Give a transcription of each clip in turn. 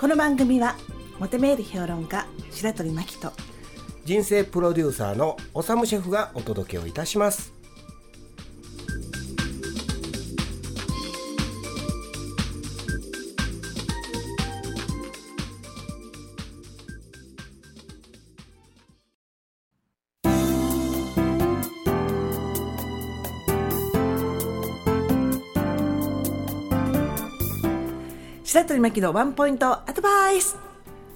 この番組はモテメール評論家白鳥真希と人生プロデューサーのおさむシェフがお届けをいたします。白鳥真希のワンポイントアドバイス。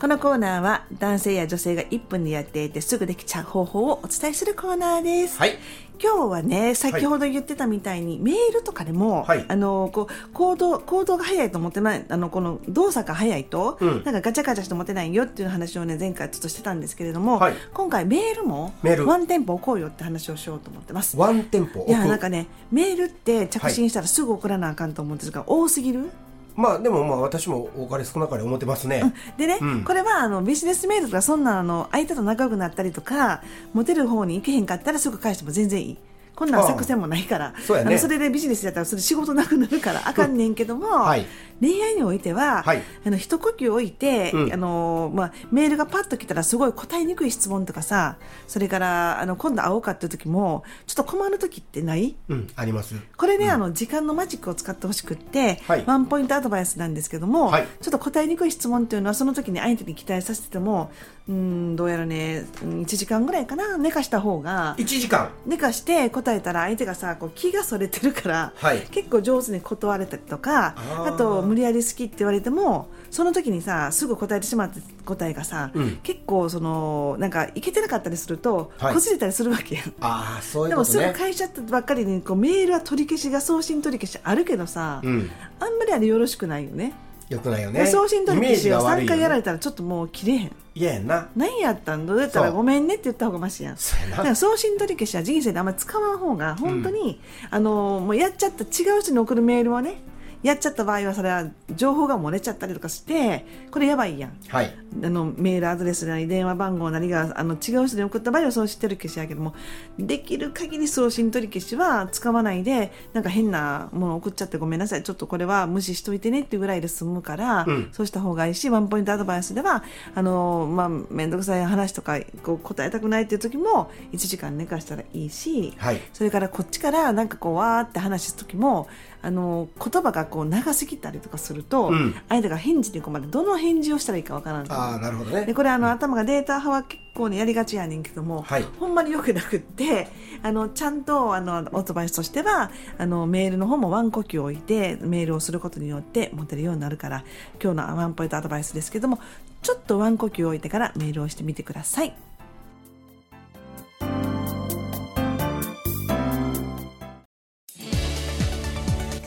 このコーナーは男性や女性が1分でやっていてすぐできちゃう方法をお伝えするコーナーです。はい。今日はね、先ほど言ってたみたいに、メールとかでも、はい。あの、こう、行動、行動が早いと思ってない、あの、この動作が早いと、うん。なんかガチャガチャして持てないよっていう話をね、前回ちょっとしてたんですけれども、はい。今回メールも、メール。ワンテンポ置こうよって話をしようと思ってます。ワンテンポ置いや、くなんかね、メールって着信したらすぐ送らなあかんと思うんですが、多すぎる？まあでもまあ私もお金少なかれ思ってますね、でね、うん。これはあのビジネスメールとかそんなあの相手と仲良くなったりとかモテる方に行けへんかったらすぐ返しても全然いい。こんなん作戦もないから。そうやね。それでビジネスやったらそれ仕事なくなるからあかんねんけども、はい恋愛においては、はい。あの一呼吸置いて、うん。あのまあ、メールがパッと来たらすごい答えにくい質問とかさそれからあの今度会おうかっていう時もちょっと困る時ってない？うんあります。これね、あの時間のマジックを使ってほしくって、はい。ワンポイントアドバイスなんですけども、はい。ちょっと答えにくい質問っていうのはその時に相手に期待させててもうんどうやらねうん1時間ぐらいかな寝かした方が1時間。寝かして答えたら相手がさこう気がそれてるから、はい。結構上手に断れたりとかあと無理やり好きって言われてもその時にさすぐ答えてしまった答えがさ、うん。結構そのなんかいけてなかったりすると、はい。こじれたりするわけやん。ああそういでもうことね。すぐ返しちゃったばっかりにこうメールは取り消しが送信取り消しあるけどさ、うん。あんまりあれよろしくないよね。よくないよね。送信取り消しを3イメージが悪いよ回やられねたらちょっともう切れへん。嫌やんな。何やったんどう？やったらごめんねって言った方がマシやん。だから送信取り消しは人生であんまり使わん方が本当に、あのもうやっちゃった違う人に送るメールをねやっちゃった場合はそれは情報が漏れちゃったりとかしてこれやばいやん。はい。あのメールアドレスなり電話番号なりがあの違う人に送った場合は送信取り消しやけどもできる限り送信取り消しは使わないでなんか変なもの送っちゃってごめんなさい。ちょっとこれは無視しといてねっていうぐらいで済むから、うん。そうした方がいいしワンポイントアドバイスではあの、まあ、面倒くさい話とかこう答えたくないっていう時も1時間寝かしたらいいし、はい。それからこっちからなんかこうわーって話す時もあの言葉がこう長すぎたりとかすると、うん。相手が返事に困るどの返事をしたらいいかわからんああなるほどね。でこれあの頭がデータ派は結構ねやりがちやねんけども、はい。ほんまによくなくってあのちゃんとあのアドバイスとしてはあのメールの方もワン呼吸を置いてメールをすることによって持てるようになるから今日のワンポイントアドバイスですけどもちょっとワン呼吸を置いてからメールをしてみてください。